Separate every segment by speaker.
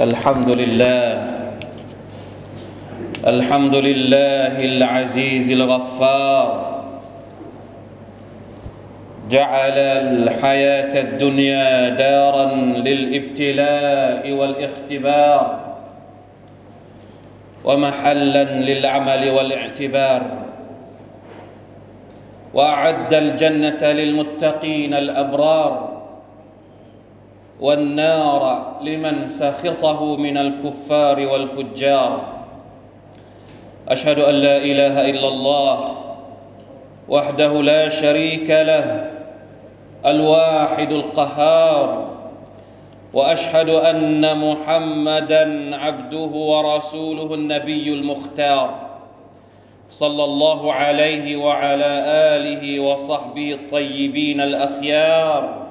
Speaker 1: الحمد لله الحمد لله العزيز الغفار جعل الحياة الدنيا دارا للابتلاء والاختبار ومحلا للعمل والاعتبار وأعد الجنة للمتقين الأبرار والنار لمن سخطه من الكفار والفجار. أشهد أن لا إله إلا الله وحده لا شريك له الواحد القهار. وأشهد أن محمدا عبده ورسوله النبي المختار. صلى الله عليه وعلى اله وصحبه الطيبين الاخيار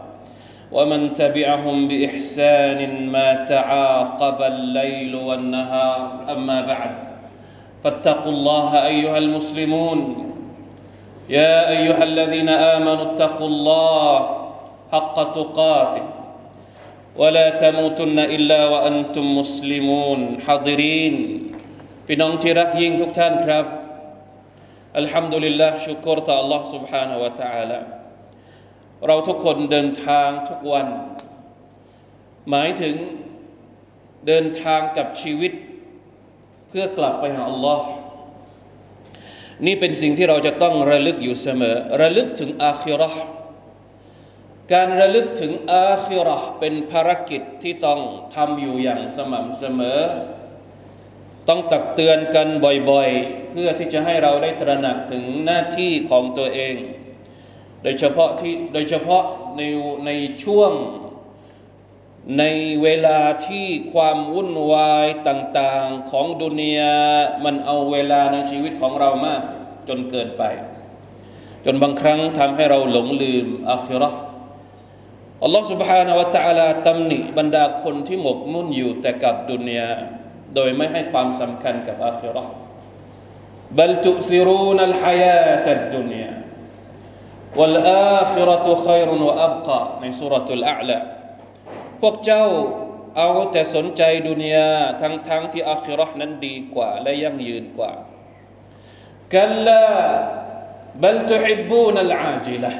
Speaker 1: ومن تبعهم باحسان ما تعاقب الليل والنهار اما بعد فاتقوا الله ايها المسلمون يا ايها الذين امنوا اتقوا الله حق تقاته ولا تموتن الا وانتم مسلمون حاضرين พี่น้องที่รักยิ่งทุกท่านครับ อัลฮัมดุลิลลาห์ชุกรต่อ Allah سبحانه และ تعالى เราทุกคนเดินทางทุกวัน หมายถึงเดินทางกับชีวิต เพื่อกลับไปหาอัลลอฮ์นี่เป็นสิ่งที่เราจะต้องระลึกอยู่เสมอ ระลึกถึงอาคิรอการระลึกถึงอาคิรอเป็นภารกิจที่ต้องทำอยู่อย่างสม่ำเสมอ ต้องตักเตือนกันบ่อยๆ เพื่อที่จะให้เราได้ตระหนักถึงหน้าที่ของตัวเองโดยเฉพาะที่โดยเฉพาะในในช่วงในเวลาที่ความวุ่นวายต่างๆของดุนยามันเอาเวลาในชีวิตของเรามากจนเกินไป จนบางครั้งทำให้เราหลงลืมอาคิรออัลลอฮฺ سبحانه และ تعالى ตำหนิบรรดาคนที่หมกมุ่นอยู่แต่กับดุนยา โดยไม่ให้ความสำคัญกับอาคิรอ بل تؤثرون الحياة الدنيا والآخرة خير وأبقى ในสุรทูลอาลาพวกเจ้าเอาแต่สนใจดุนยาทั้งทั้งที่อาคิรอนั้นดีกว่า และยั่งยืนกว่ากัลลา بل تحبون العاجلة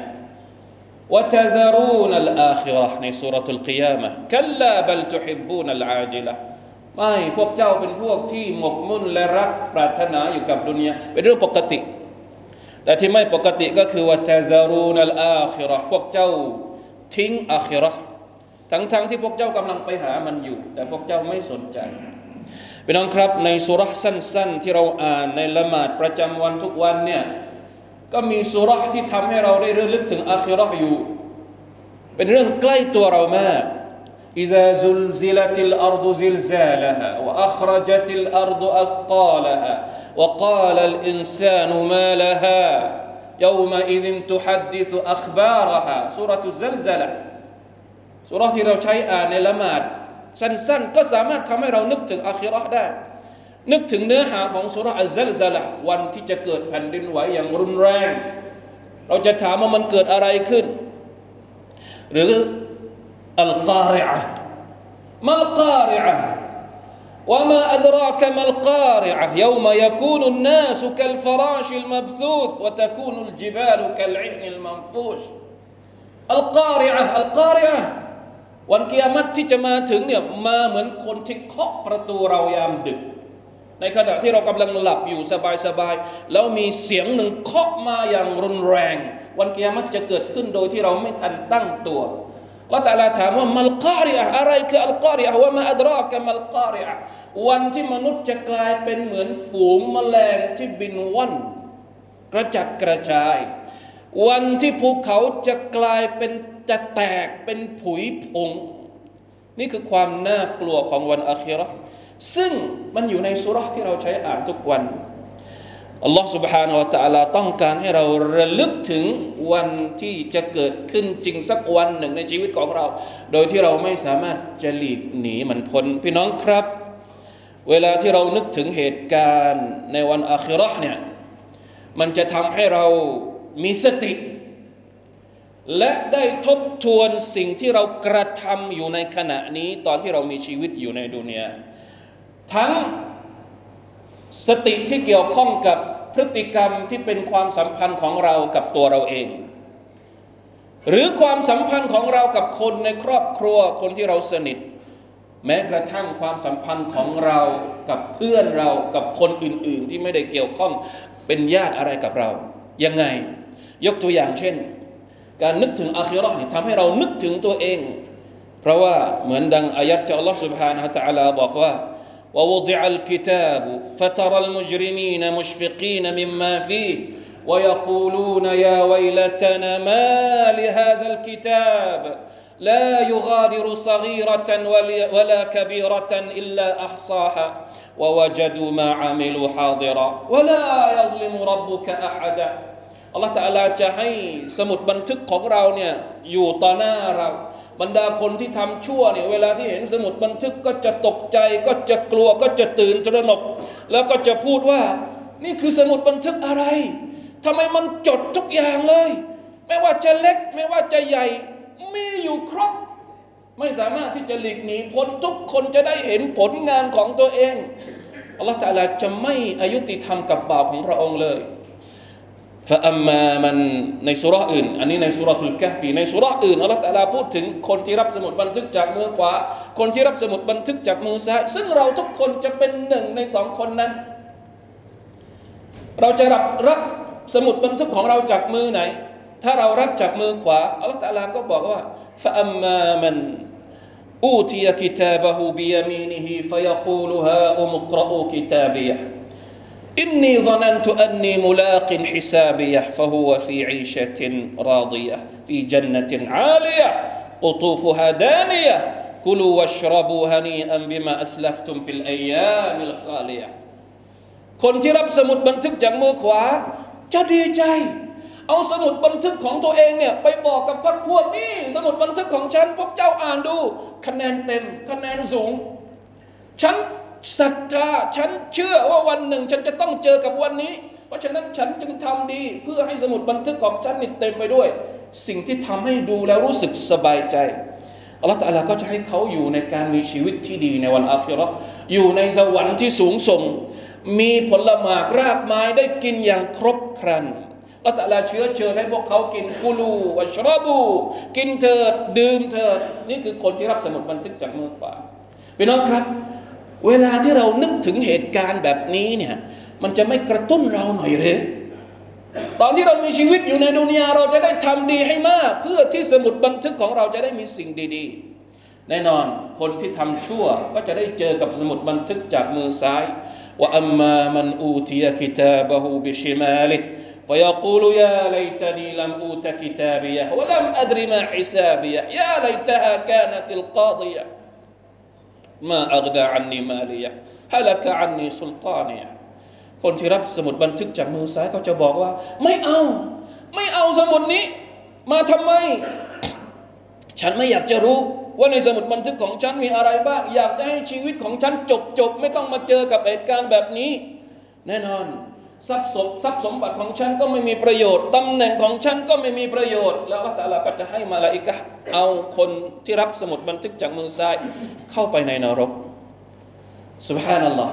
Speaker 1: وتذرون الآخرة ในสุรทูลกิยามะกัลลา بل تحبون العاجلة ไม่พวกเจ้าเป็นพวกที่หมกมุ่นและรักปรารถนาอยู่กับดุนยาเป็นเรื่องปกติ แต่ที่ไม่ปกติก็คือว่าตาซารูนัลอาคิรอพวกเจ้าทิ้งอาคิรอทั้งๆทที่พวกเจ้ากำลังไปหามันอยู่ แต่พวกเจ้าไม่สนใจพี่น้องครับในสุรษสั้น ๆ ที่เราอ่านในละหมาดประจำวันทุกวันเนี่ยก็มีสุรษที่ทำให้เราได้เรื่องลึกถึงอาคิรออยู่ เป็นเรื่องใกล้ตัวเรามาก إذا زلزلت الأرض زلزالها وأخرجت الأرض أثقالها وقال الإنسان ما لها يومئذ تحدث أخبارها سورة الزلزلة สุรที่เราใช้อ่านในละหมาดสั้นๆก็สามารถทำให้เรานึกถึงอาคิรอได้ นึกถึงเนื้อหาของสุรอัลซัลซาละวันที่จะเกิดแผ่นดินไหวอย่างรุนแรง เราจะถามว่ามันเกิดอะไรขึ้น หรือ อัลการิอะมัลการิอะ وما أدراك ما القارعة يوم يكون الناس كالفراش المبثوث وتكون الجبال كالعهن المنفوش القارعة القارعة วันกิยามัตที่จะมาถึงเนี่ยมาเหมือนคนที่เคาะประตูเรายามดึก ในขณะที่เรากำลังหลับอยู่สบายๆแล้วมีเสียงหนึ่งเคาะมาอย่างรุนแรง วันกิยามัตจะเกิดขึ้นโดยที่เราไม่ทันตั้งตัว ละตาลาถามว่ามัลการิอะอะไรคืออัลการิอะว่ามาอัดรากะมัลการิอะวันที่มนุษย์จะกลายเป็นเหมือนฝูงแมลงที่บินว่อนกระจัดกระจาย วันที่ภูเขาจะกลายเป็นจะแตกเป็นผุยผง นี่คือความน่ากลัวของวันอาคิรอซึ่งมันอยู่ในสุรษที่เราใช้อ่านทุกวัน อัลลอฮ์ سبحانه และ تعالى ต้องการให้เราระลึกถึงวันที่จะเกิดขึ้นจริงสักวันหนึ่งในชีวิตของเรา โดยที่เราไม่สามารถจะหลีกหนีมันพ้นพี่น้องครับ เวลาที่เรานึกถึงเหตุการณ์ในวันอาคิรอเนี่ยมันจะทำให้เรามีสติ และได้ทบทวนสิ่งที่เรากระทำอยู่ในขณะนี้ตอนที่เรามีชีวิตอยู่ในดุนยาทั้ง สติที่เกี่ยวข้องกับพฤติกรรมที่เป็นความสัมพันธ์ของเรากับตัวเราเอง หรือความสัมพันธ์ของเรากับคนในครอบครัวคนที่เราสนิท แม้กระทั่งความสัมพันธ์ของเรากับเพื่อนเรากับคนอื่น ๆ ที่ไม่ได้เกี่ยวข้องเป็นญาติอะไรกับเรา ยังไง ยกตัวอย่างเช่น การนึกถึงอาคิรอนี่ทำให้เรานึกถึงตัวเอง เพราะว่าเหมือนดังอายะห์ที่อัลลอฮฺ سبحانه และ تعالى บอกว่า ووضع الكتاب فترى المجرمين مشفقين مما فيه ويقولون يا ويلتنا ما لهذا الكتاب لا يغادر صغيرة ولا كبيرة إلا أحصاها ووجدوا ما عملوا حاضرا ولا يظلم ربك أحدا อัลลอฮฺตะลาจะให้สมุดบันทึกของเราเนี่ยอยู่ต่อหน้าเรา บรรดาคนที่ทำชั่วเนี่ยเวลาที่เห็นสมุดบันทึกก็จะตกใจก็จะกลัวก็จะตื่นตระหนก แล้วก็จะพูดว่า นี่คือสมุดบันทึกอะไรทำไมมันจดทุกอย่างเลย ไม่ว่าจะเล็กไม่ว่าจะใหญ่มีอยู่ครบ ไม่สามารถที่จะหลีกหนีพ้นทุกคนจะได้เห็นผลงานของตัวเองอัลลอฮฺตะลาจะไม่อายุติธรรมกับบ่าวของพระองค์เลย ฟะอัมมามันในสุราอื่น อันนี้ในสุราทุลกะฟีในสุราอื่นอัลลอฮฺตะลาพูดถึงคนที่รับสมุดบันทึกจากมือขวา คนที่รับสมุดบันทึกจากมือซ้าย ซึ่งเราทุกคนจะเป็นหนึ่งในสองคนนั้น เราจะรับรับสมุดบันทึกของเราจากมือไหน ถ้าเรารับจากมือขวาอัลลอฮฺตะลาก็บอกว่าฟะอัมมามัน أوتي كتابه بيمينه فيقول هاؤم اقرءوا كتابيه إني ظننت أني ملاق حسابيه فهو في عيشة راضية في جنة عالية قطوفها دانية كلوا واشربوا هنيئا بما أسلفتم في الأيام الخالية คนที่รับสมุดบันทึกจากมือขวาจะดีใจ เอาสมุดบันทึกของตัวเองเนี่ยไปบอกกับพักพวกนี่สมุดบันทึกของฉันพวกเจ้าอ่านดู คะแนนเต็ม คะแนนสูง ฉัน ศรัทธาฉันเชื่อว่าวันหนึ่ง ฉันจะต้องเจอกับวันนี้ เพราะฉะนั้นฉันจึงทำดี เพื่อให้สมุดบันทึกของฉันนี่เต็มไปด้วย สิ่งที่ทำให้ดูแล้วรู้สึกสบายใจอัลลอฮฺตะลาก็จะให้เขาอยู่ในการมีชีวิตที่ดีในวันอาคิราะห์อยู่ในสวรรค์ที่สูงส่ง มีผลหมากรากไม้ได้กินอย่างครบครันละตะลาเชื้อเชิญให้พวกเขากินกูลูวัชรบู กินเถิดดื่มเถิด นี่คือคนที่รับสมุดบันทึกจากมือขวาพี่น้องครับ เวลาที่เรานึกถึงเหตุการณ์แบบนี้เนี่ยมันจะไม่กระตุ้นเราหน่อยหรือตอนที่เรามีชีวิตอยู่ในดุนยาเราจะได้ทำดีให้มาก เพื่อที่สมุดบันทึกของเราจะได้มีสิ่งดีๆ แน่นอนคนที่ทำชั่วก็จะได้เจอกับสมุดบันทึกจากมือซ้ายว่าอัมมามันอูตียกิตาบะฮูบิชิมาลิ فيقول يا ليتني لم أوت كتابيه ولم أدر ما حسابيه يا ليتها كانت القاضية มาอัลดาอันนีมาลียะฮะละกะอันนีสุลตานียคนที่รับสมุดบันทึกจากมือซ้ายก็จะบอกว่า ไม่เอา ไม่เอาสมุดนี้ มาทำไม ฉันไม่อยากจะรู้ว่าในสมุดบันทึกของฉันมีอะไรบ้าง อยากจะให้ชีวิตของฉันจบจบไม่ต้องมาเจอกับเหตุการณ์แบบนี้ แน่นอน ทรัพย์สมทรัพย์สมบัติของฉันก็ไม่มีประโยชน์ตำแหน่งของฉันก็ไม่มีประโยชน์ แล้วอัลลอฮฺก็จะให้มาลาอิกะเอาคนที่รับสมุดบันทึกจากมือซ้ายเข้าไปในนรกสุบฮานัลลอฮ์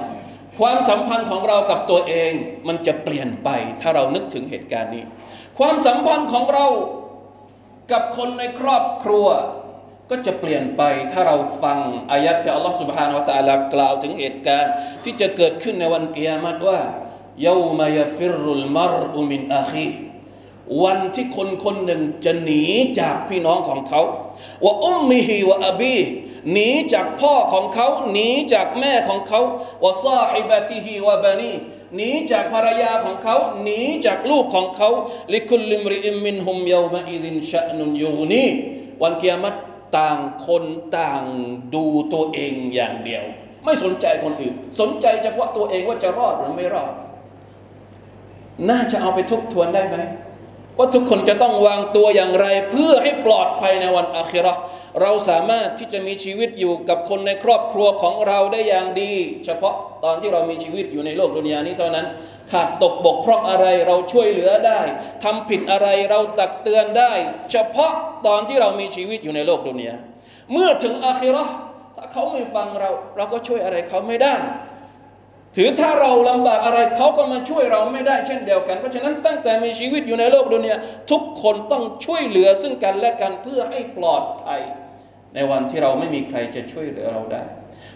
Speaker 1: ความสัมพันธ์ของเรากับตัวเองมันจะเปลี่ยนไปถ้าเรานึกถึงเหตุการณ์นี้ ความสัมพันธ์ของเรากับคนในครอบครัว ก็จะเปลี่ยนไปถ้าเราฟังอายัดที่อัลลอฮฺสุบฮานาวะตะอาลากล่าวถึงเหตุการณ์ ที่จะเกิดขึ้นในวันเกิยามัตว่า เยาวมายฟิรุลมารอุมินอาคีวันที่คนคนหนึ่งจะหนีจากพี่น้องของเขาว่าอุมมิฮีวะอบีหนีจากพ่อของเขาหนีจากแม่ของเขาว่าซาฮิบะติฮีวะบานีหนีจากภรรยาของเขาหนีจากลูกของเขาลิคุลิมริอิมมินฮุมเยาวมะอิดินชะนุนยูนีวันเกิยามัตต่างคนต่างดูตัวเองอย่างเดียว ไม่สนใจคนอื่น สนใจเฉพาะตัวเองว่าจะรอดหรือไม่รอด น่าจะเอาไปทบทวนได้ไหมว่าทุกคนจะต้องวางตัวอย่างไร เพื่อให้ปลอดภัยในวันอาคิรอเราสามารถที่จะมีชีวิตอยู่กับคนในครอบครัวของเราได้อย่างดี เฉพาะตอนที่เรามีชีวิตอยู่ในโลกดุนยานี้เท่านั้นขาดตกบกพร่องอะไรเราช่วยเหลือได้ทำผิดอะไรเราตักเตือนได้ เฉพาะตอนที่เรามีชีวิตอยู่ในโลกดุนยาเมื่อถึงอาคิราถ้าเขาไม่ฟังเรา เราก็ช่วยอะไรเขาไม่ได้ ถือถ้าเราลำบากอะไรเขาก็มาช่วยเราไม่ได้ เช่นเดียวกัน เพราะฉะนั้นตั้งแต่มีชีวิตอยู่ในโลกดุนยาทุกคนต้องช่วยเหลือซึ่งกันและกันเพื่อให้ปลอดภัย ในวันที่เราไม่มีใครจะช่วยเหลือเราได้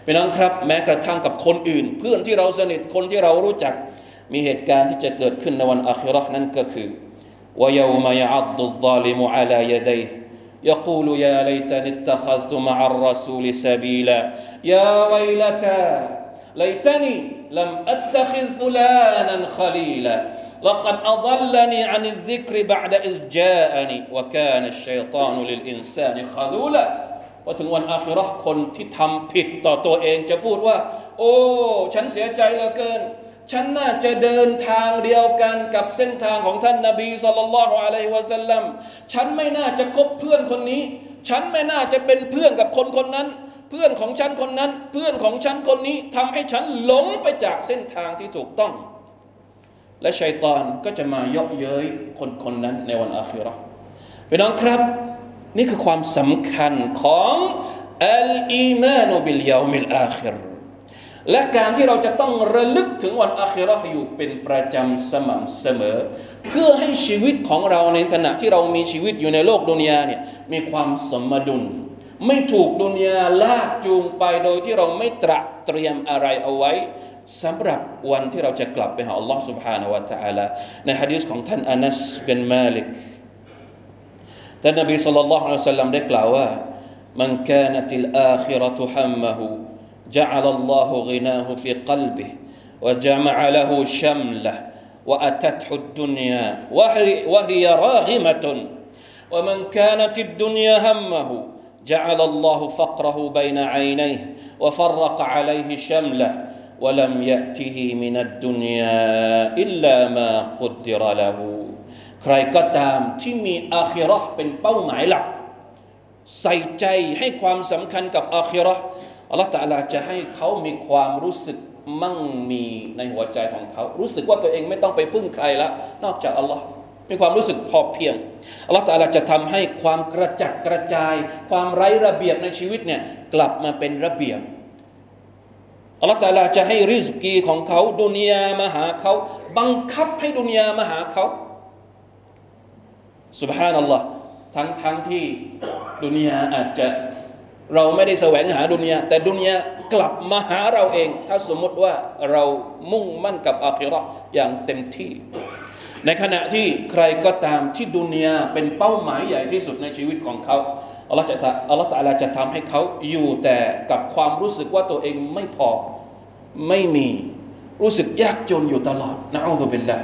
Speaker 1: เป็นนั้นครับ แม้กระทั่งกับคนอื่น เพื่อนที่เราสนิทคนที่เรารู้จัก มีเหตุการณ์ที่จะเกิดขึ้นในวันอาคิเราะห์นั่นก็คือ ويوم يعض الظالم على يديه يقول يا ليتني اتخذت مع الرسول سبيلا يا ويلتى ليتني لم اتخذ فلانا خليلا لقد اضلني عن الذكر بعد اذ جاءني وكان الشيطان للانسان خذولا พอถึงวันอาคิเราะห์คนที่ทำผิดต่อตัวเองจะพูดว่า โอ้ ฉันเสียใจเหลือเกิน ฉันน่าจะเดินทางเดียวกันกับเส้นทางของท่านนาบีสุลต่านละฮ์อะลัยฮิวะสัลลัมฉันไม่น่าจะคบเพื่อนคนนี้ ฉันไม่น่าจะเป็นเพื่อนกับคนคนนั้น เพื่อนของฉันคนนั้น เพื่อนของฉันคนนี้ทำให้ฉันหลงไปจากเส้นทางที่ถูกต้อง และชัยตอนก็จะมาเยาะเย้ยคนคนนั้นในวันอาคิราะห์พี่น้องครับ นี่คือความสำคัญของอัลอีมานุบิลยามิลอาคิรและการที่เราจะต้องระลึกถึงวันอาคิราอยู่เป็นประจำสม่ำเสมอ เพื่อให้ชีวิตของเราในขณะที่เรามีชีวิตอยู่ในโลกดุนยาเนี่ยมีความสมดุล ไม่ถูกดุนยาลากจูงไปโดยที่เราไม่ตระเตรียมอะไรเอาไว้สำหรับวันที่เราจะกลับไปหาอัลลอฮ์ سبحانه และ تعالى ในฮะดีษของท่านอานัสเป็นมาลิก ท่านนบีสัลลัลลอฮุอะลัยฮิวะสัลลัมได้กล่าวว่า من كانت الآخرة همه جعل الله غناه في قلبه وجمع له شمله وأتته الدنيا وهي, وهي راغمة ومن كانت الدنيا همه جعل الله فقره بين عينيه وفرق عليه شمله ولم يأته من الدنيا إلا ما قدر له ใครก็ตามที่มีอาคิเราะห์เป็นเป้าหมายหลัก ใส่ใจให้ความสำคัญกับอาคิเราะห์อัลลอฮฺตะลาจะให้เขามีความรู้สึกมั่งมีในหัวใจของเขา รู้สึกว่าตัวเองไม่ต้องไปพึ่งใครละนอกจากอัลลอฮ์ มีความรู้สึกพอเพียงอัลลอฮฺตะลาจะทำให้ความกระจัดกระจาย ความไร้ระเบียบในชีวิตเนี่ยกลับมาเป็นระเบียบอัลลอฮฺตะลาจะให้ริสกีของเขาดุนยามาหาเขาบังคับให้ดุนยามาหาเขาสุบฮานัลลอฮ์ทั้งทั้งที่ดุนยาอาจจะเราไม่ได้แสวงหาดุนยาแต่ดุนยากลับมาหาเราเอง ถ้าสมมติว่าเรามุ่งมั่นกับอาคิเราะห์อย่างเต็มที่ ในขณะที่ใครก็ตามที่ดุนยาเป็นเป้าหมายใหญ่ที่สุดในชีวิตของเขาอัลลอฮฺจะอัลลอฮฺตะลาจะทำให้เขาอยู่แต่กับความรู้สึกว่าตัวเองไม่พอไม่มีรู้สึกยากจนอยู่ตลอดนะอัลลอฮฺเป็นละ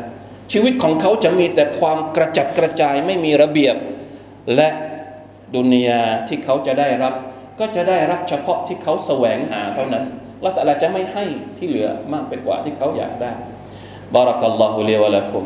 Speaker 1: ชีวิตของเขาจะมีแต่ความกระจัดกระจายไม่มีระเบียบ และดุนยาที่เขาจะได้รับ ก็จะได้รับเฉพาะที่เขาแสวงหาเท่านั้นละตะลาจะไม่ให้ที่เหลือมากไปกว่าที่เขาอยากได้บารักัลลอฮุเลวะละคุม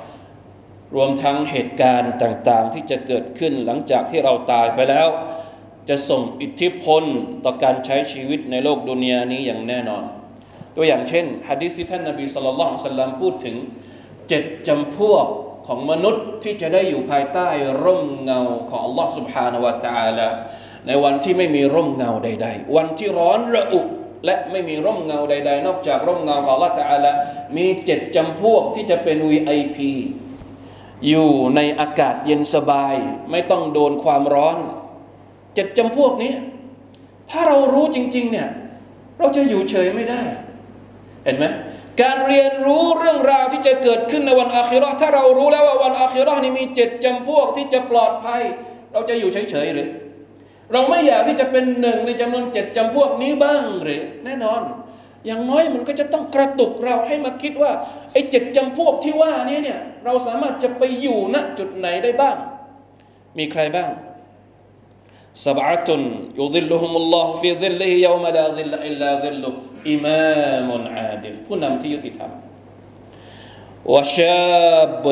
Speaker 1: รวมทั้งเหตุการณ์ต่างๆ ที่จะเกิดขึ้นหลังจากที่เราตายไปแล้ว จะส่งอิทธิพลต่อการใช้ชีวิตในโลกดุนยานี้อย่างแน่นอน ตัวอย่างเช่นฮะดิษที่ท่านนบีสุลต่านสัลลัมพูดถึงเจ็ดจำพวกของมนุษย์ที่จะได้อยู่ภายใต้ร่มเงาของ Allah سبحانه และ تعالى ในวันที่ไม่มีร่มเงาใด ๆ วันที่ร้อนระอุและไม่มีร่มเงาใด ๆ นอกจากร่มเงาของ Allah تعالى มีเจ็ดจำพวกที่จะเป็น VIP อยู่ในอากาศเย็นสบาย ไม่ต้องโดนความร้อนเจ็ดจำพวกนี้ ถ้าเรารู้จริง ๆ เนี่ย เราจะอยู่เฉยไม่ได้ เห็นไหมการเรียนรู้เรื่องราวที่จะเกิดขึ้นในวันอาคิรอถ้าเรารู้แล้วว่าวันอาคิรอนี่มีเจ็ดจำพวกที่จะปลอดภัย เราจะอยู่เฉยๆหรือ เราไม่อยากที่จะเป็นหนึ่งในจำนวนเจ็ดจำพวกนี้บ้างหรือ แน่นอน อย่างน้อยมันก็จะต้องกระตุกเราให้มาคิดว่าไอ้เจ็ดจำพวกที่ว่านี้เนี่ย เราสามารถจะไปอยู่ณจุดไหนได้บ้าง มีใครบ้าง سبعة يظلهم الله في ظله يوم لا ظل إلا ظله إمام عادل ผู้นำที่ยุติธรรม وشاب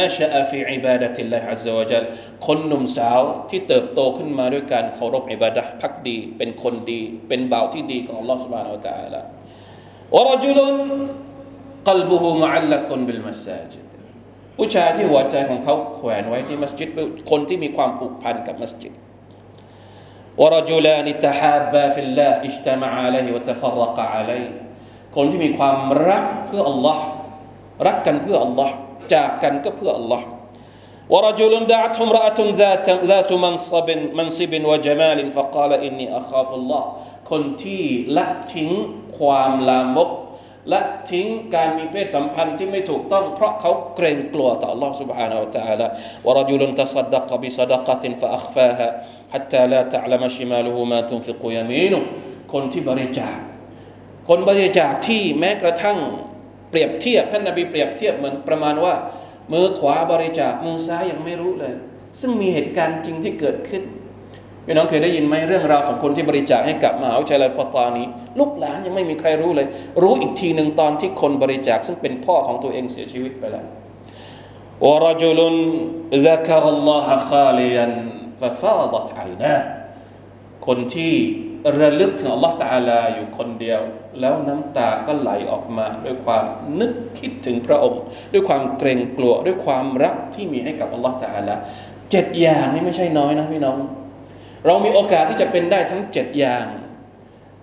Speaker 1: نشأ في عبادة الله عز وجل คนหนุ่มสาวที่เติบโตขึ้นมาด้วยการเคารพอิบาดะพักดี เป็นคนดี เป็นบ่าวที่ดีของ Allah سبحانه และ تعالى ورجل قلبه معلق بالمساجد ผู้ชายที่หัวใจของเขาแขวนไว้ที่มัสยิดคนที่มีความผูกพันกับมัสยิด ورجلان تحابا في الله اجتمعا عليه وتفرقا عليه คนที่มีความรักเพื่อ Allah รักกันเพื่อ Allah จากกันก็เพื่อ Allah ورجل دعته امرأة ذات ذات منصب منصب وجمال فقال إني أخاف الله คนที่ละทิ้งความลามกละทิ้งการมีเพศสัมพันธ์ที่ไม่ถูกต้อง เพราะเขาเกรงกลัวต่อ Allah سبحانه และ تعالى ورجل تصدق بصدقة فأخفاها حتى لا تعلم شماله ما تنفق يمينه คนที่บริจาค คนบริจาคที่แม้กระทั่งเปรียบเทียบ ท่านนบีเปรียบเทียบเหมือนประมาณว่า มือขวาบริจาคมือซ้ายยังไม่รู้เลย ซึ่งมีเหตุการณ์จริงที่เกิดขึ้น พี่น้องเคยได้ยินไหมเรื่องราวของคนที่บริจาคให้กับมหาวิทยาลัยฟาตานี้ ลูกหลานยังไม่มีใครรู้เลย รู้อีกทีหนึ่งตอนที่คนบริจาคซึ่งเป็นพ่อของตัวเองเสียชีวิตไปแล้ว ورجل ذكر الله خاليا ففاضت عيناه คนที่ระลึกถึงอัลลอฮฺตาลาอยู่คนเดียว แล้วน้ำตาก็ไหลออกมาด้วยความนึกคิดถึงพระองค์ ด้วยความเกรงกลัวด้วยความรักที่มีให้กับอัลลอฮฺตาลาเจ็ดอย่างนี่ไม่ใช่น้อยนะพี่น้อง เรามีโอกาสที่จะเป็นได้ทั้งเจ็ดอย่าง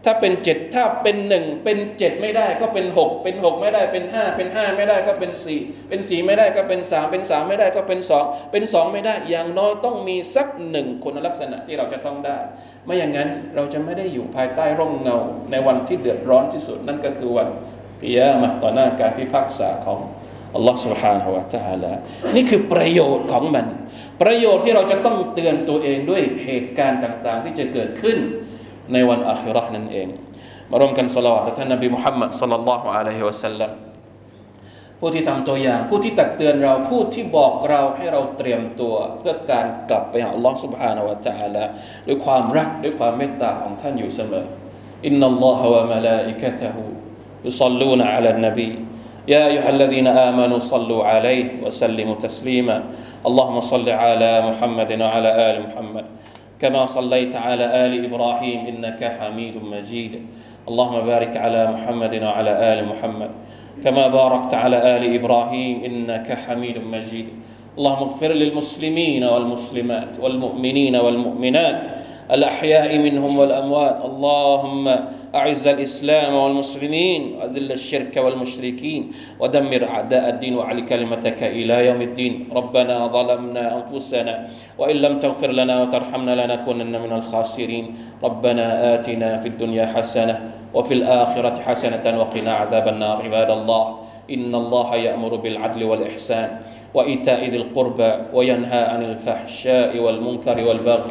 Speaker 1: ถ้าเป็นเจ็ดถ้าเป็นหนึ่งเป็นเจ็ดไม่ได้ก็เป็นหกเป็นหกไม่ได้เป็นห้าเป็นห้าไม่ได้ก็เป็นสี่เป็นสี่ไม่ได้ก็เป็นสามเป็นสามไม่ได้ก็เป็นสองเป็นสองไม่ได้ อย่างน้อยต้องมีสักหนึ่งคุณลักษณะที่เราจะต้องได้ ไม่อย่างนั้นเราจะไม่ได้อยู่ภายใต้ร่มเงา ในวันที่เดือดร้อนที่สุด นั่นก็คือวันกิยามะต่อหน้าการพิพากษาของอัลลอฮ์ سبحانه และ تعالى นี่คือประโยชน์ของมัน ประโยชน์ที่เราจะต้องเตือนตัวเองด้วยเหตุการณ์ต่าง ๆ ที่จะเกิดขึ้นในวันอาคิเราะห์นั่นเอง มาร่วมกันสละวะท่านนบีมุฮัมมัดสัลลัลลอฮุอะลัยฮิวะสัลลัมผู้ที่ทำตัวอย่าง ผู้ที่ตักเตือนเราผู้ที่บอกเราให้เราเตรียมตัวเพื่อการกลับไปหาอัลลอฮ์ سبحانه และ تعالى ด้วยความรักด้วยความเมตตาของท่านอยู่เสมออินนัลลอฮะวะมะลาอิกะตะฮูยุศ็อลลูนอะลันนบี يا أيها الذين آمنوا صلوا عليه وسلموا تسليما اللهم صل على محمد وعلى آل محمد. كما صليت على آل إبراهيم إنك حميد مجيد. اللهم بارك على محمد وعلى آل محمد. كما باركت على آل إبراهيم إنك حميد مجيد. اللهم اغفر للمسلمين والمسلمات والمؤمنين والمؤمنات الأحياء منهم والأموات. اللهم أعز الإسلام والمسلمين وأذل الشرك والمشركين ودمر أعداء الدين وعلي كلمتك إلى يوم الدين. ربنا ظلمنا أنفسنا وإن لم تغفر لنا وترحمنا لنكونن من الخاسرين. ربنا آتنا في الدنيا حسنة وفي الآخرة حسنة وقنا عذاب النار عباد الله. إن الله يأمر بالعدل والإحسان وإيتاء ذي القربى وينهى عن الفحشاء والمنكر والبغي.